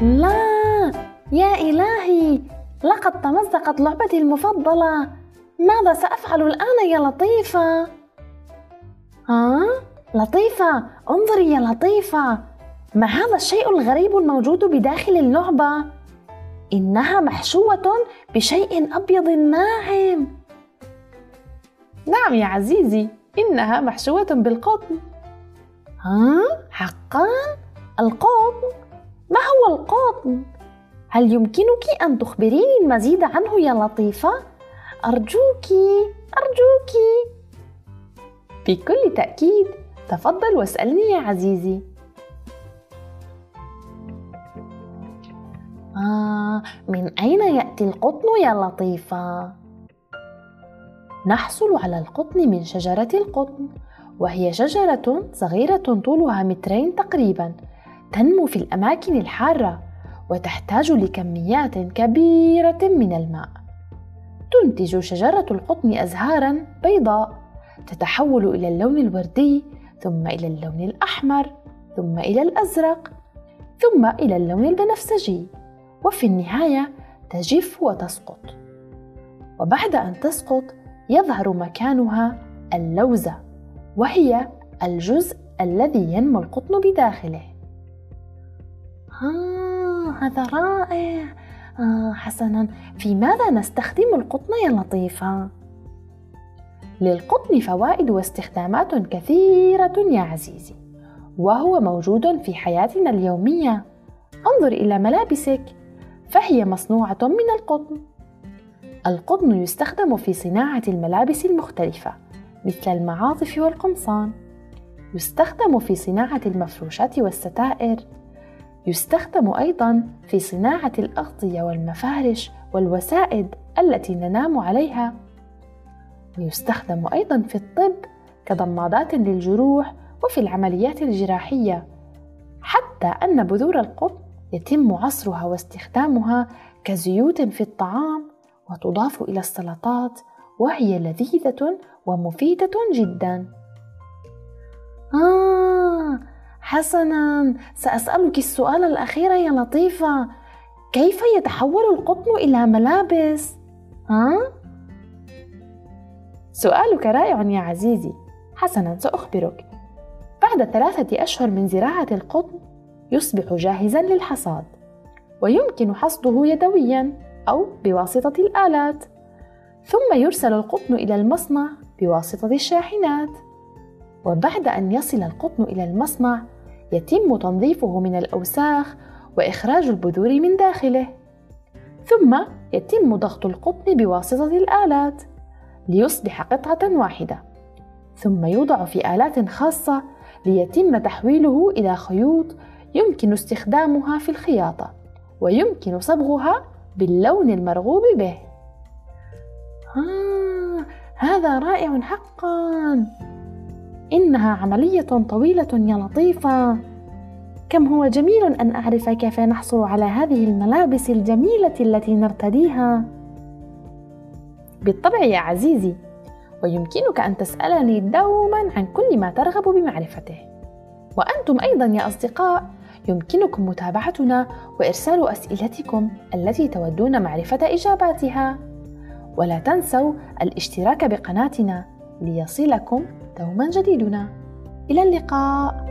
لا يا إلهي لقد تمزقت لعبتي المفضلة ماذا سأفعل الآن يا لطيفة؟ ها؟ لطيفة انظري يا لطيفة ما هذا الشيء الغريب الموجود بداخل اللعبة؟ إنها محشوة بشيء أبيض ناعم نعم يا عزيزي إنها محشوة بالقطن ها؟ حقا؟ القطن؟ القطن؟ هل يمكنك أن تخبريني المزيد عنه يا لطيفة؟ أرجوك أرجوك بكل تأكيد تفضل واسألني يا عزيزي آه من أين يأتي القطن يا لطيفة؟ نحصل على القطن من شجرة القطن وهي شجرة صغيرة طولها مترين تقريبا تنمو في الأماكن الحارة وتحتاج لكميات كبيرة من الماء. تنتج شجرة القطن أزهارا بيضاء تتحول إلى اللون الوردي ثم إلى اللون الأحمر ثم إلى الأزرق ثم إلى اللون البنفسجي. وفي النهاية تجف وتسقط. وبعد أن تسقط يظهر مكانها اللوزة وهي الجزء الذي ينمو القطن بداخله. هذا رائع. آه حسنا. في ماذا نستخدم القطن يا لطيفة؟ للقطن فوائد واستخدامات كثيرة يا عزيزي وهو موجود في حياتنا اليومية. انظر إلى ملابسك فهي مصنوعة من القطن. القطن يستخدم في صناعة الملابس المختلفة مثل المعاطف والقمصان. يستخدم في صناعة المفروشات والستائر. يستخدم أيضا في صناعة الأغطية والمفارش والوسائد التي ننام عليها ويستخدم أيضا في الطب كضمادات للجروح وفي العمليات الجراحية حتى أن بذور القطن يتم عصرها واستخدامها كزيوت في الطعام وتضاف إلى السلطات وهي لذيذة ومفيدة جدا. آه حسنا. سأسألك السؤال الأخير يا لطيفة. كيف يتحول القطن إلى ملابس؟ ها؟ سؤالك رائع يا عزيزي. حسنا سأخبرك. بعد ثلاثة أشهر من زراعة القطن يصبح جاهزا للحصاد ويمكن حصده يدويا أو بواسطة الآلات. ثم يرسل القطن إلى المصنع بواسطة الشاحنات. وبعد أن يصل القطن إلى المصنع يتم تنظيفه من الأوساخ وإخراج البذور من داخله. ثم يتم ضغط القطن بواسطة الآلات ليصبح قطعة واحدة. ثم يوضع في آلات خاصة ليتم تحويله إلى خيوط يمكن استخدامها في الخياطة ويمكن صبغها باللون المرغوب به. آه هذا رائع حقا. إنها عملية طويلة يا لطيفة. كم هو جميل أن أعرف كيف نحصل على هذه الملابس الجميلة التي نرتديها. بالطبع يا عزيزي ويمكنك أن تسألني دوما عن كل ما ترغب بمعرفته. وأنتم أيضا يا أصدقاء يمكنكم متابعتنا وإرسال أسئلتكم التي تودون معرفة إجاباتها. ولا تنسوا الاشتراك بقناتنا ليصلكم دوما جديدنا. إلى اللقاء.